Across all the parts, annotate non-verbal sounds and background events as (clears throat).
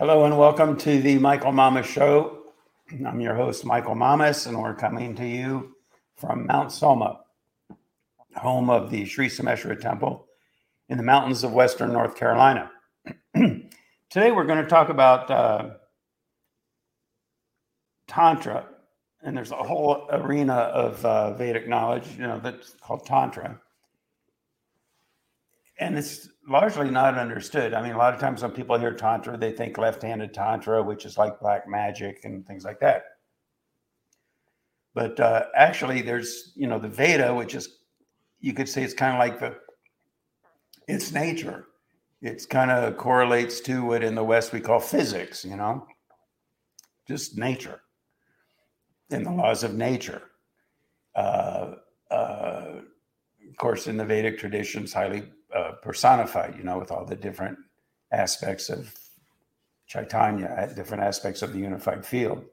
Hello and welcome to the Michael Mamas Show. I'm your host, Michael Mamas, and we're coming to you from Mount Soma, home of the Sri Someshwara Temple in the mountains of western North Carolina. (clears throat) Today we're going to talk about uh, Tantra, and there's a whole arena of uh, Vedic knowledge, you know, that's called Tantra. And it's largely not understood. I mean, a lot of times when people hear Tantra, they think left handed Tantra, which is like black magic and things like that. But uh, actually, there's, you know, the Veda, which is, you could say it's kind of like the, it's nature. It's kind of correlates to what in the West we call physics, you know, just nature and the laws of nature. Uh, uh, of course, in the Vedic traditions, highly uh, personified, you know, with all the different aspects of Chaitanya, different aspects of the unified field,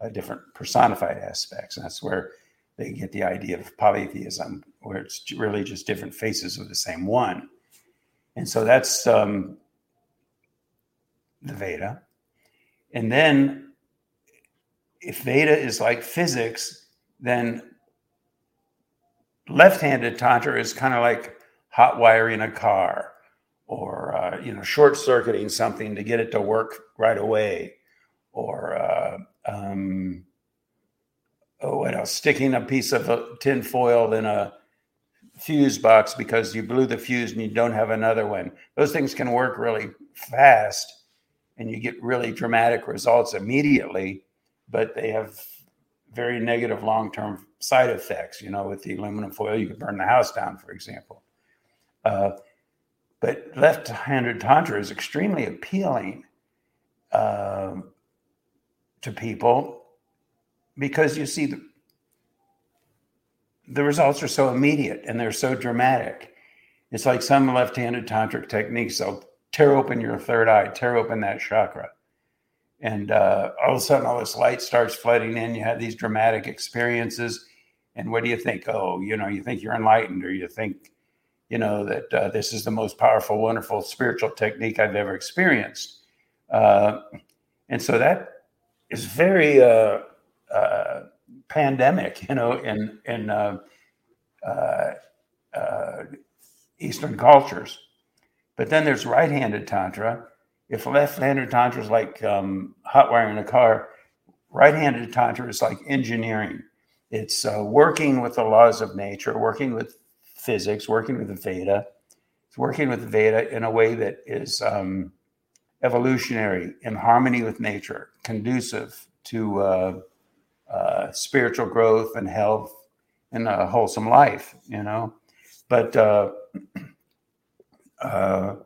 uh, different personified aspects. And that's where they get the idea of polytheism, where it's really just different faces of the same one. And so that's um, the Veda. And then if Veda is like physics, then left handed Tantra is kind of like hot wiring a car or uh, you know short circuiting something to get it to work right away or uh, um, oh what else? Sticking a piece of tin foil in a fuse box because you blew the fuse and you don't have another one. Those things can work really fast and you get really dramatic results immediately but they have very negative long-term side effects you know with the aluminum foil you could burn the house down for example uh, but left-handed tantra is extremely appealing uh, to people because you see the, the results are so immediate and they're so dramatic. It's like some left-handed tantric techniques. They'll tear open your third eye, tear open that chakra, and uh, all of a sudden, all this light starts flooding in. You have these dramatic experiences, and what do you think? Oh, you know, you think you're enlightened, or you think you know, that uh, this is the most powerful, wonderful spiritual technique I've ever experienced. Uh, and so that is very uh, uh pandemic, you know, in, in uh, uh, Eastern cultures. But then there's right handed Tantra. If left handed Tantra is like um, hot wiring a car, right handed Tantra is like engineering. It's working with the laws of nature, working with physics, working with the Veda. It's working with the Veda in a way that is um, evolutionary, in harmony with nature, conducive to uh, uh, spiritual growth and health and a wholesome life, you know. But uh, (clears throat) uh,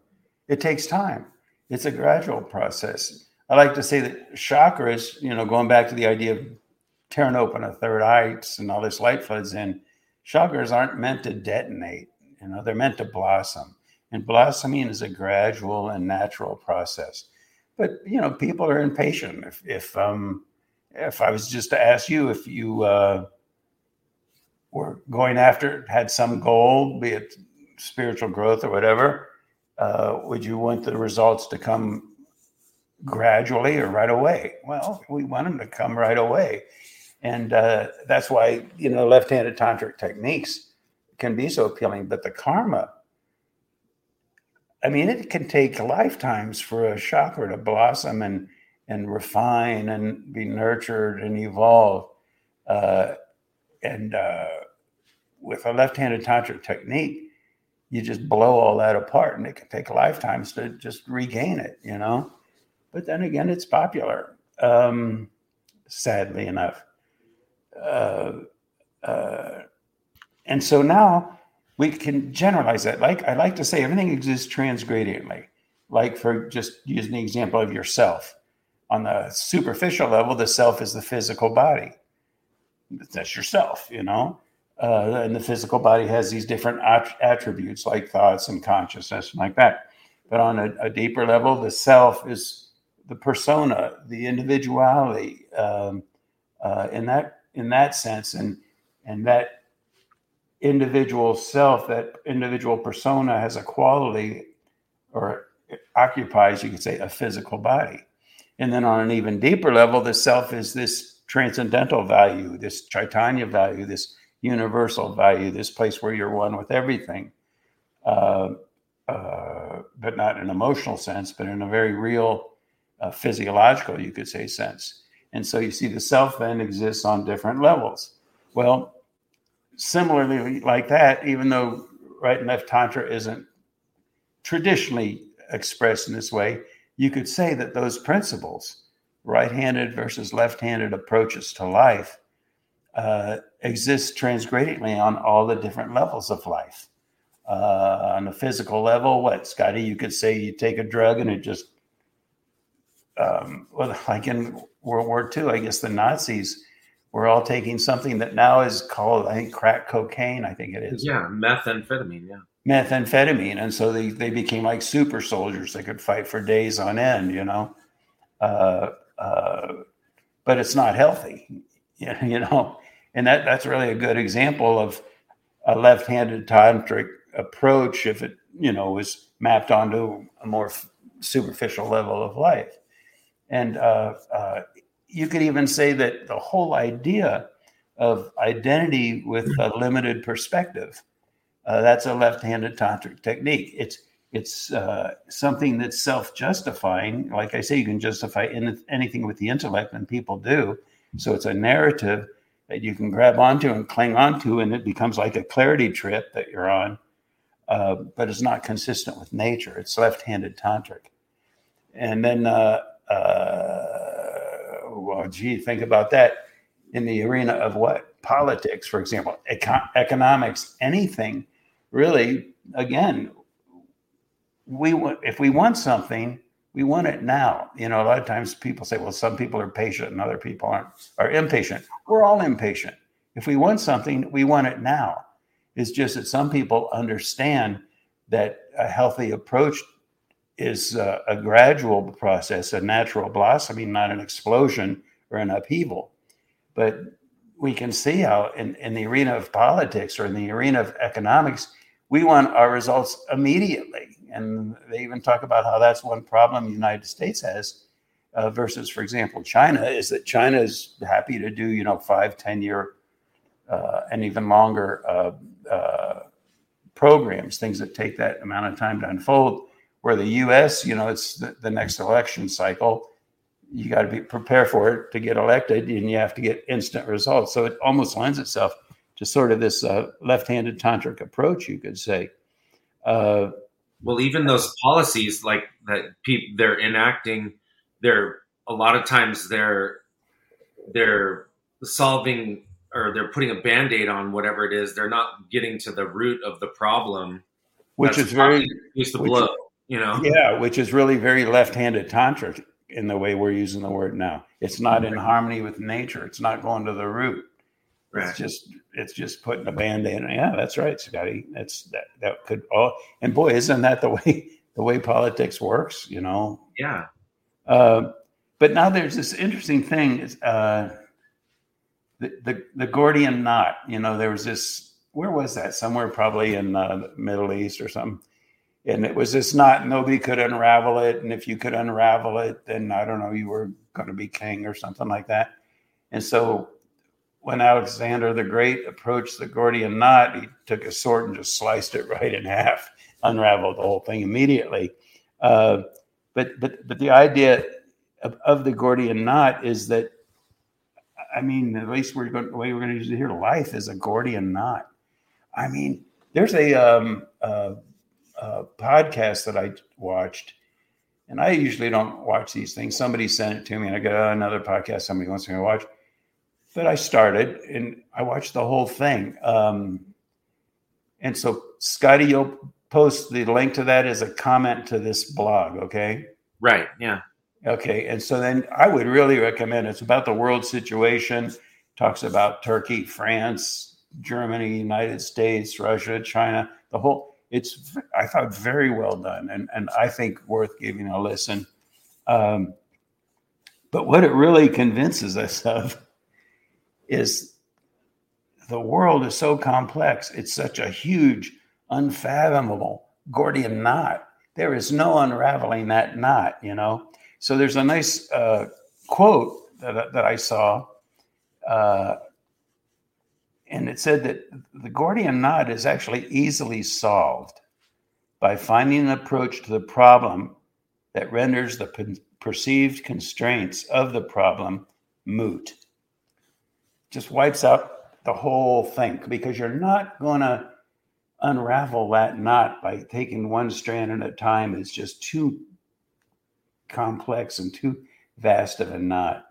it takes time. It's a gradual process. I like to say that chakras, you know, going back to the idea of tearing open a third eye and all this light floods in, chakras aren't meant to detonate, you know, they're meant to blossom. And blossoming is a gradual and natural process. But you know, people are impatient. If if um if I was just to ask you if you uh, were going after had some goal, be it spiritual growth or whatever, uh, would you want the results to come gradually or right away? Well, we want them to come right away. And uh, that's why, you know, left handed tantric techniques can be so appealing. But the karma, I mean, it can take lifetimes for a chakra to blossom and, and refine and be nurtured and evolve. Uh, and uh, with a left handed tantric technique, you just blow all that apart and it can take lifetimes to just regain it, you know? But then again, it's popular, um, sadly enough. Uh, uh, and so now we can generalize that. Like I like to say, everything exists transgradiently. Like for just using the example of yourself, on the superficial level, the self is the physical body. That's yourself, you know. Uh, and the physical body has these different att- attributes like thoughts and consciousness and like that. But on a, a, deeper level, the self is the persona, the individuality, um, uh, and that in that sense and and that individual self that individual persona has a quality or occupies you could say a physical body And then on an even deeper level, the self is this transcendental value, this Chaitanya value, this universal value, this place where you're one with everything. Uh, uh, but not in an emotional sense, but in a very real uh, physiological, you could say, sense. And so you see the self then exists on different levels. Well, similarly, like that, even though right and left Tantra isn't traditionally expressed in this way, you could say that those principles, right handed versus left handed approaches to life, uh, exist transgradiently on all the different levels of life. Uh, on the physical level, what, Scotty, you could say you take a drug and it just, um, well, (laughs) like in World War II, I guess the Nazis were all taking something that now is called, I think, crack cocaine, I think it is. Yeah, methamphetamine, yeah. Methamphetamine. And so they, they became like super soldiers. They could fight for days on end, you know. Uh, uh, but it's not healthy, (laughs) you know. And that, that's really a good example of a left handed tantric approach if it, you know, was mapped onto a more superficial level of life. And uh, uh, you could even say that the whole idea of identity with a limited perspective uh, that's a left-handed tantric technique. It's it's uh, something that's self-justifying. Like i say you can justify anything with the intellect and people do. So it's a narrative that you can grab onto and cling onto and it becomes like a clarity trip that you're on uh, but it's not consistent with nature. It's left-handed tantric. And then uh, well, gee, think about that in the arena of what? Politics, for example, econ- economics, anything really. Again, we want, if we want something, we want it now. You know, a lot of times people say, well, some people are patient and other people aren't, are impatient. We're all impatient. If we want something, we want it now. It's just that some people understand that a healthy approach is a, a gradual process, a natural blossoming, not an explosion or an upheaval. But we can see how in, in the arena of politics or in the arena of economics, we want our results immediately. And they even talk about how that's one problem the United States has uh, versus, for example, China is that China is happy to do, you know, five, 10 year uh, and even longer uh, uh programs, things that take that amount of time to unfold where the U.S., you know, it's the, the next election cycle. You got to be prepared for it to get elected, and you have to get instant results. So it almost lends itself to sort of this uh, left-handed tantric approach, you could say. Uh, well, even those policies like that, people they're enacting, they're a lot of times they're they're solving or they're putting a band-aid on whatever it is they're not getting to the root of the problem which is very blow you know? Yeah which is really very left-handed tantra in the way we're using the word now. It's not in harmony with nature. It's not going to the root. Right. it's just it's just putting a band-aid on yeah that's right scotty. That's that that could all and boy isn't that the way (laughs) the way politics works you know? Yeah. Uh, but now there's this interesting thing uh, the, the the gordian knot you know there was this where was that? Somewhere probably in uh, the middle east or something and it was just not nobody could unravel it. And if you could unravel it then i don't know you were going to be king or something like that. And so when alexander the great approached the gordian knot he took a sword and just sliced it (laughs) right in half unraveled the whole thing immediately. Uh, but but but the idea of, of, the gordian knot is that i mean at least we're going the way we're going to use it here life is a gordian knot. I mean there's a um, uh, uh, podcast that I watched, and I usually don't watch these things. Somebody sent it to me, and I got oh, another podcast somebody wants me to watch. But I started, and I watched the whole thing. Um, and so, Scotty, you'll post the link to that as a comment to this blog, okay? Right. Yeah. Okay. And so then I would really recommend it's about the world situation, talks about Turkey, France, Germany, United States, Russia, China, the whole it's I thought very well done, and and I think worth giving a listen. Um, but what it really convinces us of is the world is so complex. It's such a huge, unfathomable Gordian knot. There is no unraveling that knot, you know. So there's a nice uh, quote that, that I saw, uh, and it said that the Gordian knot is actually easily solved by finding an approach to the problem that renders the perceived constraints of the problem moot. Just wipes out the whole thing because you're not going to unravel that knot by taking one strand at a time. It's just too complex and too vast of a knot.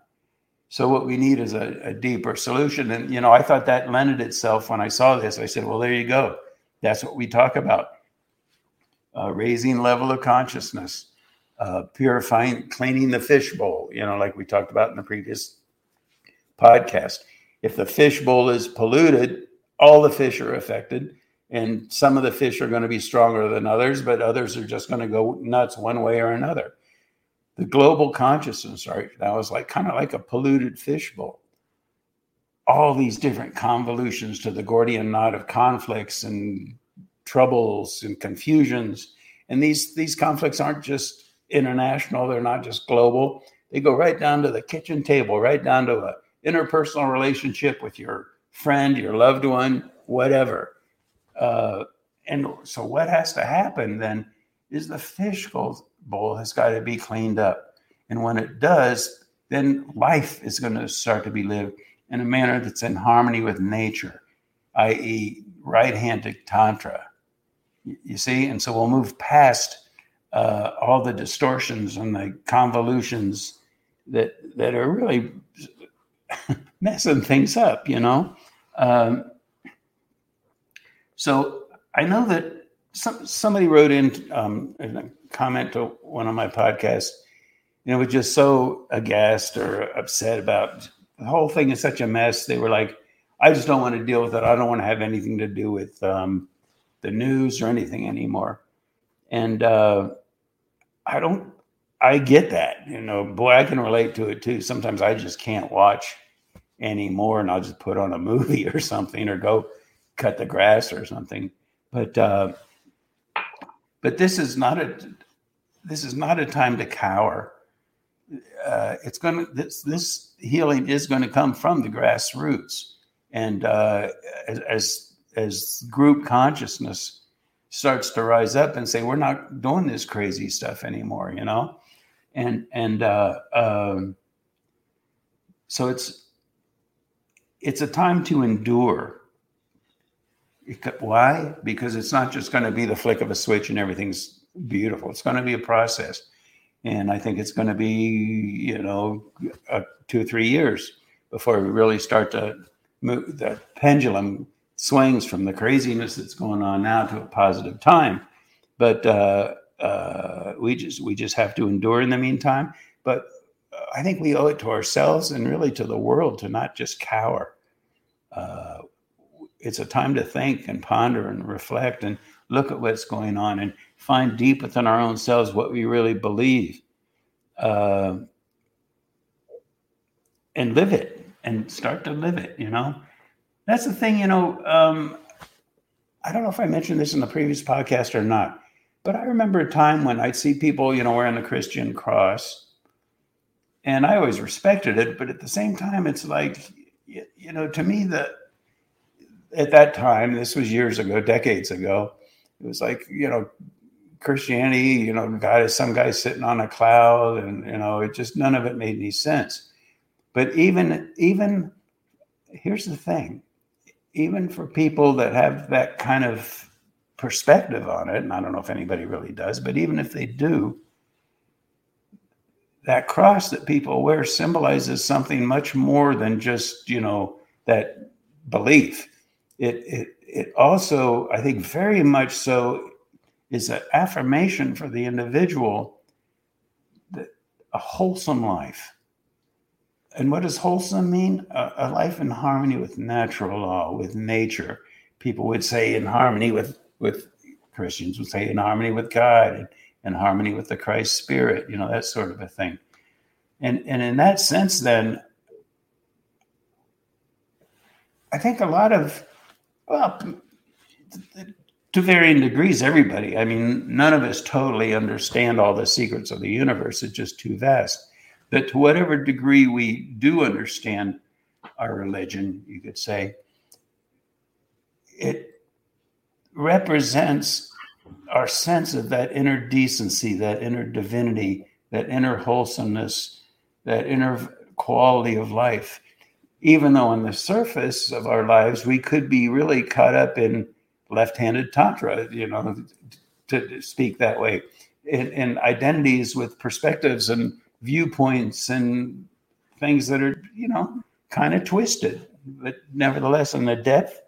So what we need is a, a, deeper solution. And you know, I thought that lended itself when I saw this. I said, well, there you go. That's what we talk about. Uh, raising level of consciousness, uh, purifying, cleaning the fishbowl, you know, like we talked about in the previous podcast. If the fishbowl is polluted, all the fish are affected. And some of the fish are going to be stronger than others, but others are just going to go nuts one way or another the global consciousness right now is like kind of like a polluted fishbowl. All these different convolutions to the Gordian knot of conflicts and troubles and confusions. And these these conflicts aren't just international, they're not just global. They go right down to the kitchen table, right down to a interpersonal relationship with your friend, your loved one, whatever. Uh, and so, what has to happen then is the fish goes bowl has got to be cleaned up. And when it does, then life is going to start to be lived in a manner that's in harmony with nature, i.e., right handed Tantra. You see? And so we'll move past uh, all the distortions and the convolutions that, that are really (laughs) messing things up, you know? Um, so I know that some, somebody wrote in um, comment to one of my podcasts, you know, was just so aghast or upset about the whole thing is such a mess. They were like, I just don't want to deal with it. I don't want to have anything to do with um, the news or anything anymore. And uh, I don't, I get that. You know, boy, I can relate to it too. Sometimes I just can't watch anymore and I'll just put on a movie (laughs) or something or go cut the grass or something. But, uh, but this is not a this is not a time to cower. Uh, it's going to this this healing is going to come from the grassroots, and uh, as as group consciousness starts to rise up and say, we're not doing this crazy stuff anymore, you know, and and uh, um, so it's it's a time to endure. Why? Because it's not just going to be the flick of a switch and everything's beautiful. It's going to be a process. And I think it's going to be, you know, uh, two or three years before we really start to move. The pendulum swings from the craziness that's going on now to a positive time. But uh, uh, we just we just have to endure in the meantime. But I think we owe it to ourselves and really to the world to not just cower. It's a time to think and ponder and reflect and look at what's going on and find deep within our own selves what we really believe uh, and live it and start to live it, you know? That's the thing, you know. Um, I don't know if I mentioned this in the previous podcast or not, but I remember a time when I'd see people, you know, wearing the Christian cross. And I always respected it, but at the same time, it's like, you, you know, to me, the at that time, this was years ago, decades ago, it was like, you know, Christianity, you know, God is some guy sitting on a cloud, and you know, it just none of it made any sense. But even even here's the thing, even for people that have that kind of perspective on it, and I don't know if anybody really does, but even if they do, that cross that people wear symbolizes something much more than just you know that belief. It it it also, I think, very much so is an affirmation for the individual that a wholesome life. And what does wholesome mean? A, a, life in harmony with natural law, with nature. People would say in harmony with, with Christians would say in harmony with God and in harmony with the Christ spirit, you know, that sort of a thing. And, and in that sense, then, I think a lot of, well, to varying degrees, everybody. I mean, none of us totally understand all the secrets of the universe. It's just too vast. But to whatever degree we do understand our religion, you could say, it represents our sense of that inner decency, that inner divinity, that inner wholesomeness, that inner quality of life. Even though on the surface of our lives, we could be really caught up in left-handed tantra, you know, to speak that way, in, in identities with perspectives and viewpoints and things that are, you know, kind of twisted. But nevertheless, in the depth,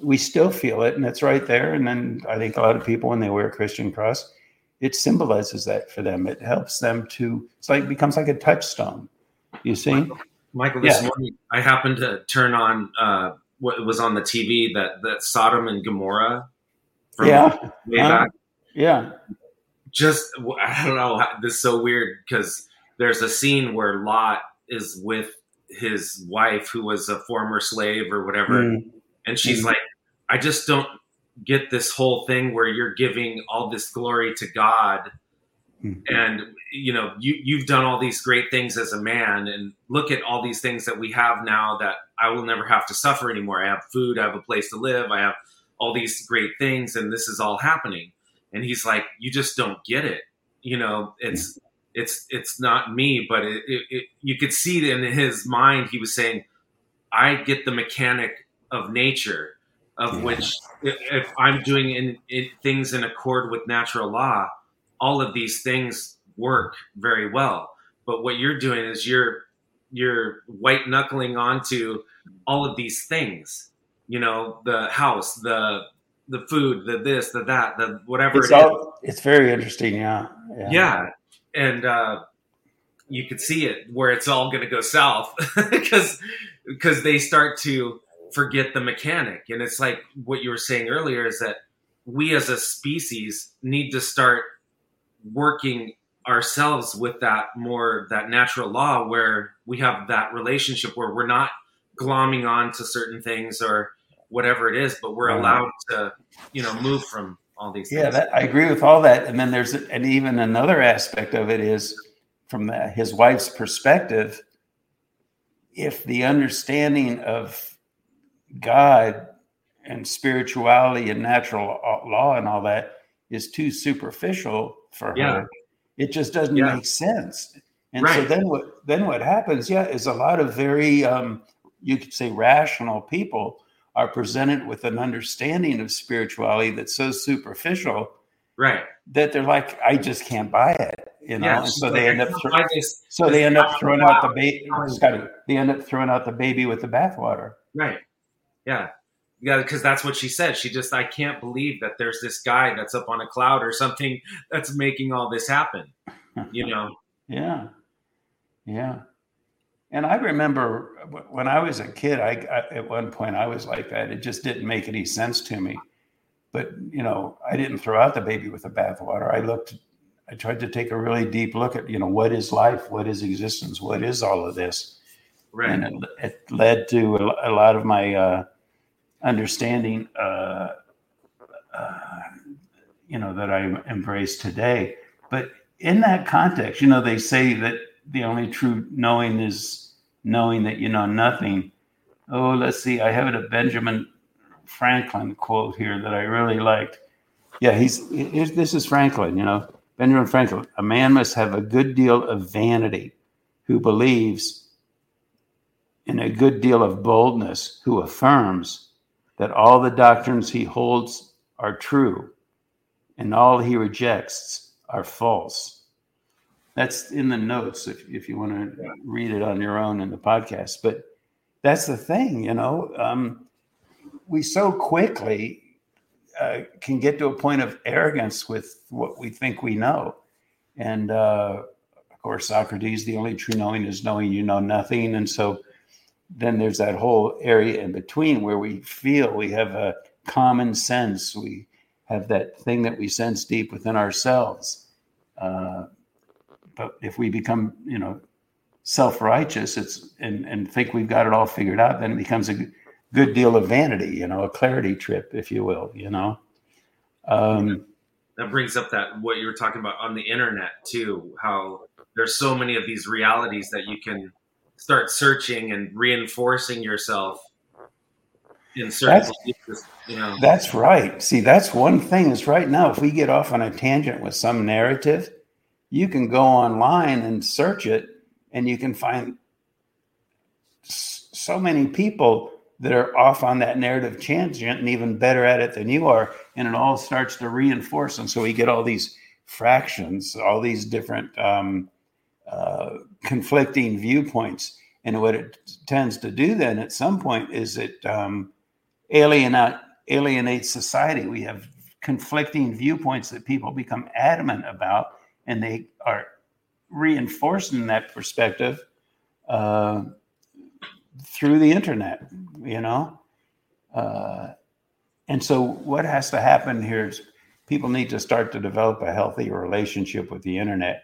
we still feel it, and it's right there. And then I think a lot of people, when they wear a Christian cross, it symbolizes that for them. It helps them to. It's like becomes like a touchstone. You see, Michael, Michael this yeah. morning I happened to turn on uh, what was on the TV that that Sodom and Gomorrah. yeah. Way uh, back. Yeah. Just I don't know. This is so weird because there's a scene where Lot is with his wife, who was a former slave or whatever, mm. and she's mm. like, "I just don't get this whole thing where you're giving all this glory to God." Mm. And you know, you you've done all these great things as a man, and look at all these things that we have now that I will never have to suffer anymore. I have food, I have a place to live, I have all these great things, and this is all happening. And he's like, you just don't get it. You know, it's it's it's not me, but it, it, it, you could see in his mind he was saying, I get the mechanic of nature, of yeah. which if I'm doing in, in, things in accord with natural law, all of these things work very well. But what you're doing is you're you're white knuckling onto all of these things. You know, the house, the the food, the this, the that, the whatever it's it all, is. It's very interesting, yeah. Yeah, yeah. and uh, you could see it where it's all going to go south (laughs) because because they start to forget the mechanic, and it's like what you were saying earlier is that we as a species need to start working ourselves with that more that natural law where we have that relationship where we're not glomming on to certain things or whatever it is but we're allowed to you know move from all these yeah that, i agree with all that. And then there's and even another aspect of it is from the, his wife's perspective if the understanding of god and spirituality and natural law and all that is too superficial for yeah. her it just doesn't yeah. make sense. And right. so then what then what happens, yeah, is a lot of very um, you could say rational people are presented with an understanding of spirituality that's so superficial, right? That they're like, I just can't buy it, you know. Yeah, so they end up (laughs) so they end up (laughs) throwing out the baby. They end up throwing out the baby with the bathwater. Right. Yeah yeah, because that's what she said. She just, I can't believe that there's this guy that's up on a cloud or something that's making all this happen. You (laughs) know? yeah, yeah. And I remember when I was a kid, I, I, at one point I was like that. It just didn't make any sense to me. But you know, I didn't throw out the baby with the bathwater. I looked. I tried to take a really deep look at you know what is life, what is existence, what is all of this, right. and it, it led to a, a lot of my. Uh, understanding, uh, uh, you know, that I embrace today. But in that context, you know, they say that the only true knowing is knowing that you know nothing. Oh, let's see. I have a Benjamin Franklin quote here that I really liked. Yeah, he's this is Franklin. You know, Benjamin Franklin. A man must have a good deal of vanity who believes, in a good deal of boldness who affirms, that all the doctrines he holds are true and all he rejects are false. That's in the notes if, if you want to read it on your own in the podcast. But that's the thing, you know, um, we so quickly uh, can get to a point of arrogance with what we think we know. And uh, of course, Socrates, the only true knowing is knowing you know nothing. And so then there's that whole area in between where we feel we have a common sense. We have that thing that we sense deep within ourselves. Uh, but if we become, you know, self-righteous, it's and and think we've got it all figured out, then it becomes a good deal of vanity, you know, a clarity trip, if you will, you know. Um, that brings up that what you were talking about on the internet too. How there's so many of these realities that you can start searching and reinforcing yourself in certain That's- places, you know. That's right. See, that's one thing is right now, if we get off on a tangent with some narrative, you can go online and search it and you can find so many people that are off on that narrative tangent and even better at it than you are. And it all starts to reinforce. And so we get all these fractions, all these different um, uh, conflicting viewpoints. And what it tends to do then at some point is it um, alienate alienates society. We have conflicting viewpoints that people become adamant about, and they are reinforcing that perspective uh, through the internet. You know, uh, and so what has to happen here is people need to start to develop a healthy relationship with the internet.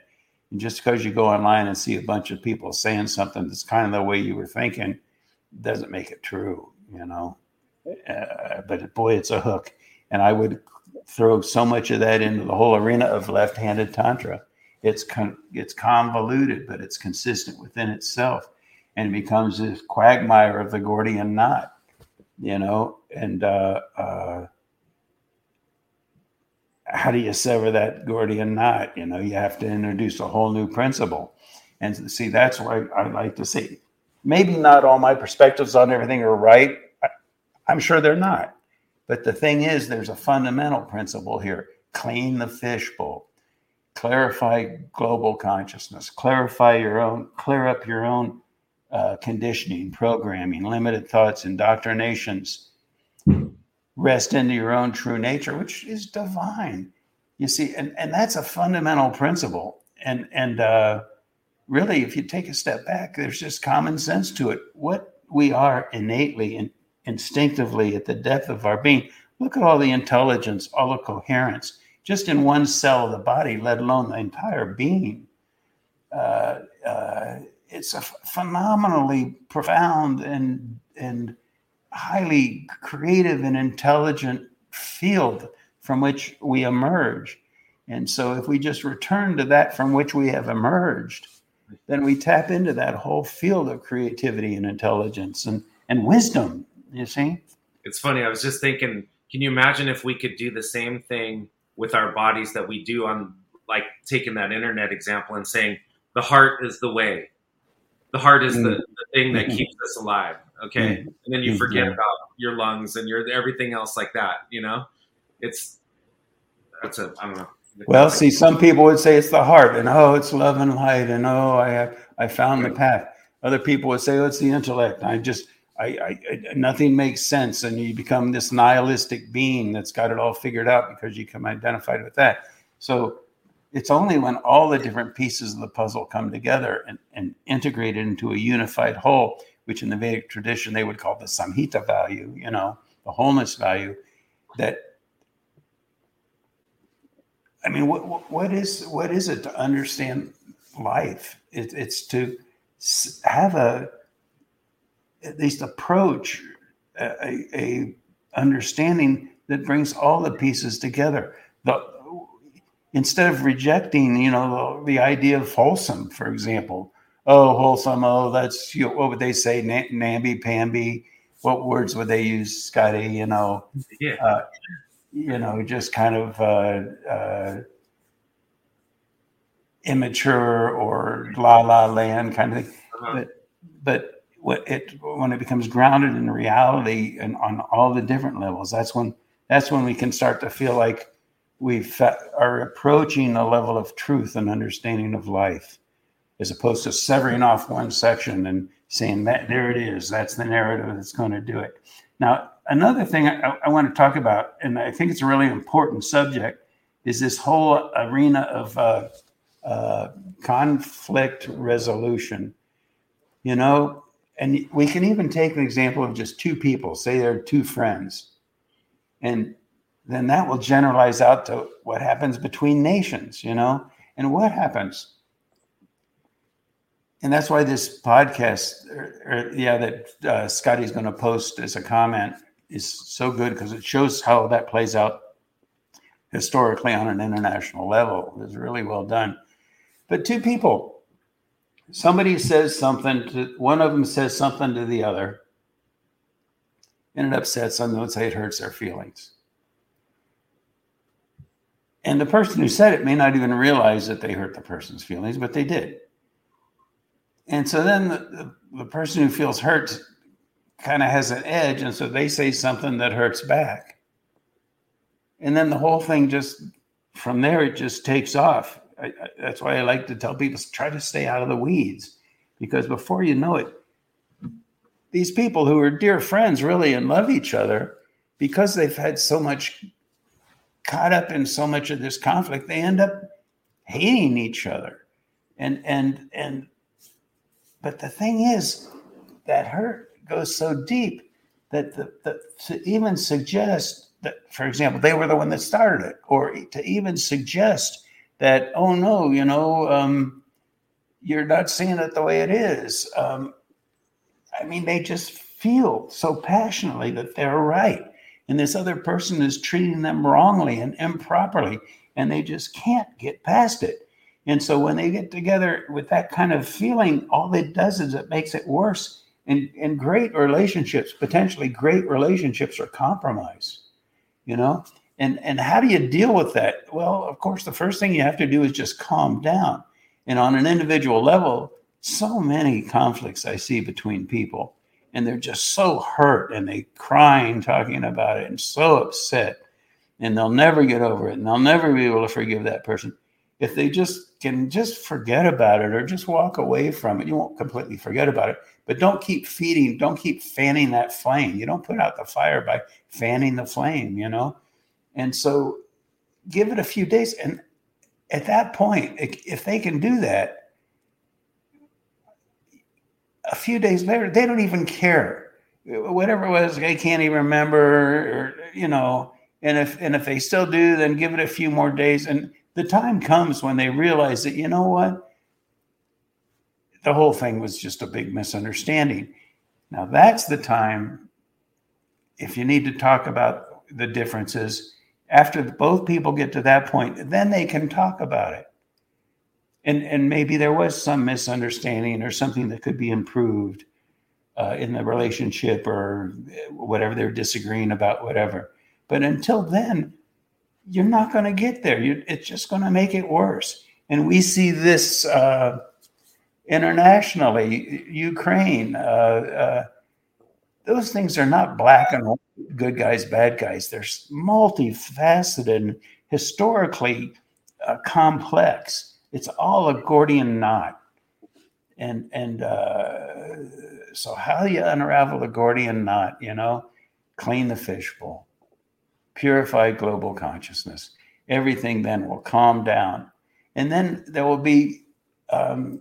And just because you go online and see a bunch of people saying something that's kind of the way you were thinking, doesn't make it true. You know uh, but boy, it's a hook. And I would throw so much of that into the whole arena of left-handed tantra. It's con- it's convoluted, but it's consistent within itself, and it becomes this quagmire of the Gordian knot, you know. And uh, uh, how do you sever that Gordian knot? You know, you have to introduce a whole new principle. And see, that's why I'd like to see. Maybe not all my perspectives on everything are right. I'm sure they're not. But the thing is, there's a fundamental principle here clean the fishbowl, clarify global consciousness, clarify your own, clear up your own uh, conditioning, programming, limited thoughts, indoctrinations. Rest into your own true nature, which is divine. You see, and, and that's a fundamental principle. And, and, uh, really, if you take a step back, there's just common sense to it. What we are innately and instinctively at the depth of our being. Look at all the intelligence, all the coherence, just in one cell of the body, let alone the entire being. Uh, uh, it's a phenomenally profound and and highly creative and intelligent field from which we emerge. And so, if we just return to that from which we have emerged, then we tap into that whole field of creativity and intelligence and, and wisdom you see? It's funny. I was just thinking, can you imagine if we could do the same thing with our bodies that we do on, like, taking that internet example and saying, the heart is the way. The heart is mm-hmm. the, the, thing that mm-hmm. keeps us alive. Okay. Mm-hmm. And then you forget yeah. about your lungs and your everything else like that, you know? It's, that's a, I don't know. Well, see, some people would say it's the heart, and oh, it's love and light, and oh, I have I found the path. Other people would say, oh, it's the intellect. I just I, I, nothing makes sense, and you become this nihilistic being that's got it all figured out because you come identified with that. So it's only when all the different pieces of the puzzle come together and, and integrated into a unified whole, which in the Vedic tradition they would call the samhita value, you know, the wholeness value, that I mean, what what is what is it to understand life? It, it's to have a at least approach a, a understanding that brings all the pieces together. The, instead of rejecting, you know, the, the, idea of wholesome, for example. Oh, wholesome. Oh, that's you know, what would they say? namby pamby. What words would they use, Scotty? You know, yeah. Uh, you know, just kind of uh, uh, immature or la la land kind of thing. Uh-huh. But but it when it becomes grounded in reality and on all the different levels that's when that's when we can start to feel like we are approaching a level of truth and understanding of life as opposed to severing off one section and saying that there it is that's the narrative that's going to do it now another thing I, I want to talk about and i think it's a really important subject is this whole arena of uh, uh, conflict resolution you know and we can even take an example of just two people, say they're two friends. And then that will generalize out to what happens between nations, you know? And what happens? And that's why this podcast, or, or, yeah, that uh, Scotty's going to post as a comment is so good because it shows how that plays out historically on an international level. It's really well done. But two people, somebody says something to one of them says something to the other, and it upsets them. Don't say it hurts their feelings. And the person who said it may not even realize that they hurt the person's feelings, but they did. And so then the, the, person who feels hurt kind of has an edge. And so they say something that hurts back. And then the whole thing just, from there, it just takes off. I, I, that's why I like to tell people try to stay out of the weeds because before you know it, these people who are dear friends really and love each other because they've had so much caught up in so much of this conflict, they end up hating each other. And and and but the thing is, that hurt goes so deep that the, the, to even suggest that, for example, they were the one that started it, or to even suggest that, oh no, you know, um, you're not seeing it the way it is. Um, I mean, they just feel so passionately that they're right and this other person is treating them wrongly and improperly, and they just can't get past it. And so when they get together with that kind of feeling, all it does is it makes it worse. And, and great relationships, potentially great relationships, are compromised. You know, and and how do you deal with that? Well, of course, the first thing you have to do is just calm down. And on an individual level, so many conflicts I see between people and they're just so hurt and they crying talking about it and so upset and they'll never get over it and they'll never be able to forgive that person if they just can just forget about it or just walk away from it you won't completely forget about it but don't keep feeding don't keep fanning that flame you don't put out the fire by fanning the flame you know and so give it a few days and at that point if they can do that a few days later, they don't even care. Whatever it was, they can't even remember, or, you know. And if and if they still do, then give it a few more days. And the time comes when they realize that you know what, the whole thing was just a big misunderstanding. Now that's the time. If you need to talk about the differences, after both people get to that point, then they can talk about it and and maybe there was some misunderstanding or something that could be improved uh, in the relationship or whatever they're disagreeing about whatever but until then you're not going to get there. You, it's just going to make it worse. And we see this uh, internationally ukraine uh, uh, those things are not black and white good guys bad guys. They're multifaceted historically uh, complex. It's all a Gordian knot. And and uh, so how do you unravel the Gordian knot? You know, clean the fishbowl, purify global consciousness. Everything then will calm down, and then there will be um,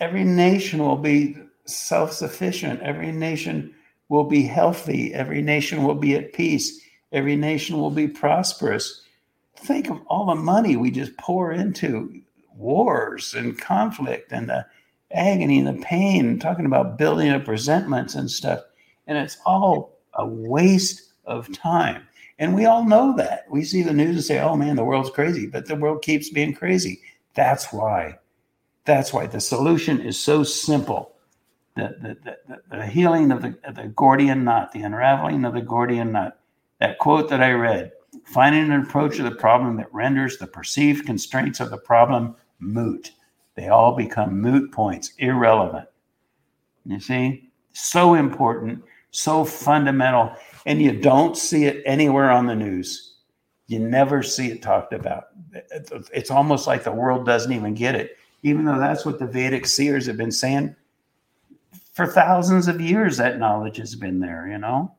every nation will be self-sufficient. Every nation will be healthy. Every nation will be at peace. Every nation will be prosperous think of all the money we just pour into wars and conflict and the agony and the pain, talking about building up resentments and stuff. And it's all a waste of time. And we all know that. We see the news and say, oh man, the world's crazy, but the world keeps being crazy. That's why. That's why the solution is so simple. The, the, the, the healing of the, the Gordian knot, the unraveling of the Gordian knot. That quote that I read finding an approach to the problem that renders the perceived constraints of the problem moot. They all become moot points, irrelevant. You see? So important, so fundamental, and you don't see it anywhere on the news. You never see it talked about. It's almost like the world doesn't even get it, even though that's what the Vedic seers have been saying for thousands of years. That knowledge has been there, you know?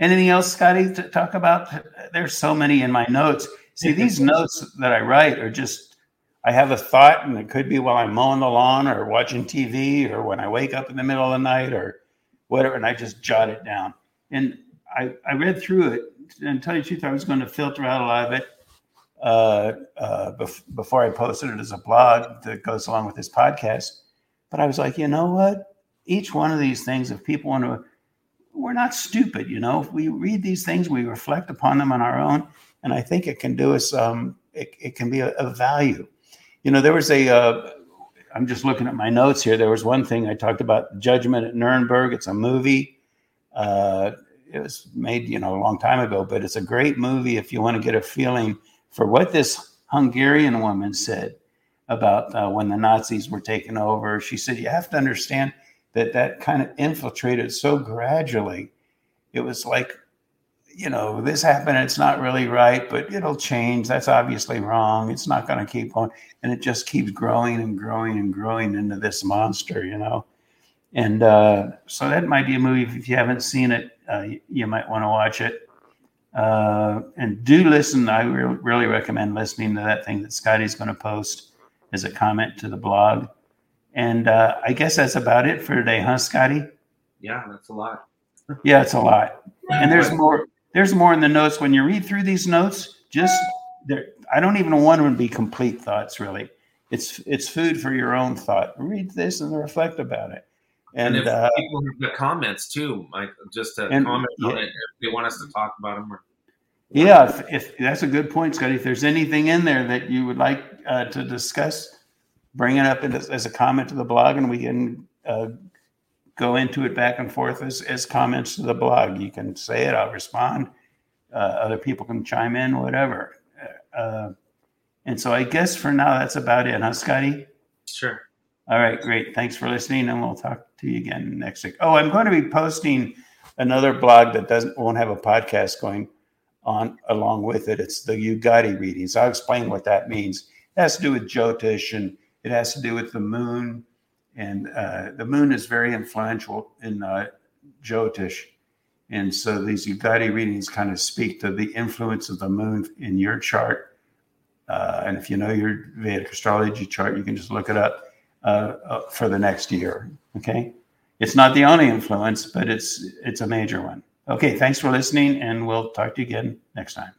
Anything else, Scotty, to talk about? There's so many in my notes. See, these (laughs) notes that I write are just, I have a thought, and it could be while I'm mowing the lawn or watching TV or when I wake up in the middle of the night or whatever, and I just jot it down. And I, I read through it, and tell you the truth, I was going to filter out a lot of it uh, uh, bef- before I posted it as a blog that goes along with this podcast. But I was like, you know what? Each one of these things, if people want to we're not stupid, you know. If we read these things, we reflect upon them on our own, and I think it can do us. Um, it, it can be a, a value. You know, there was a. Uh, I'm just looking at my notes here. There was one thing I talked about Judgment at Nuremberg. It's a movie. Uh, it was made, you know, a long time ago, but it's a great movie if you want to get a feeling for what this Hungarian woman said about uh, when the Nazis were taken over. She said, You have to understand that that kind of infiltrated so gradually. It was like, you know, this happened, it's not really right, but it'll change. That's obviously wrong. It's not going to keep on. And it just keeps growing and growing and growing into this monster, you know. And uh, so that might be a movie. If you haven't seen it, uh, you might want to watch it. Uh, and do listen. I re- really recommend listening to that thing that Scotty's going to post as a comment to the blog. And uh, I guess that's about it for today, huh, Scotty? Yeah, that's a lot. yeah, it's a lot. And there's more. There's more in the notes. When you read through these notes, just there. I don't even want them to be complete thoughts. Really, it's it's food for your own thought. Read this and reflect about it. And, and if uh, people have the comments too, Mike, just to and, comment yeah. on it if they want us to talk about them. Or, yeah, if, if, that's a good point, Scotty. If there's anything in there that you would like uh, to discuss, bring it up as, as, a comment to the blog, and we can uh, go into it back and forth as, as comments to the blog. You can say it, I'll respond. Uh, other people can chime in, whatever. Uh, and so I guess for now that's about it, huh, Scotty? Sure. All right, great. Thanks for listening, and we'll talk to you again next week. Oh, I'm going to be posting another blog that doesn't won't have a podcast going on along with it. It's the Ugadi readings. I'll explain what that means. It has to do with Jyotish, and it has to do with the moon, and uh, the moon is very influential in uh, Jyotish. And so these Ugadi readings kind of speak to the influence of the moon in your chart. Uh, and if you know your Vedic astrology chart, you can just look it up uh, uh, for the next year. Okay, it's not the only influence, but it's it's a major one. Okay, thanks for listening, and we'll talk to you again next time.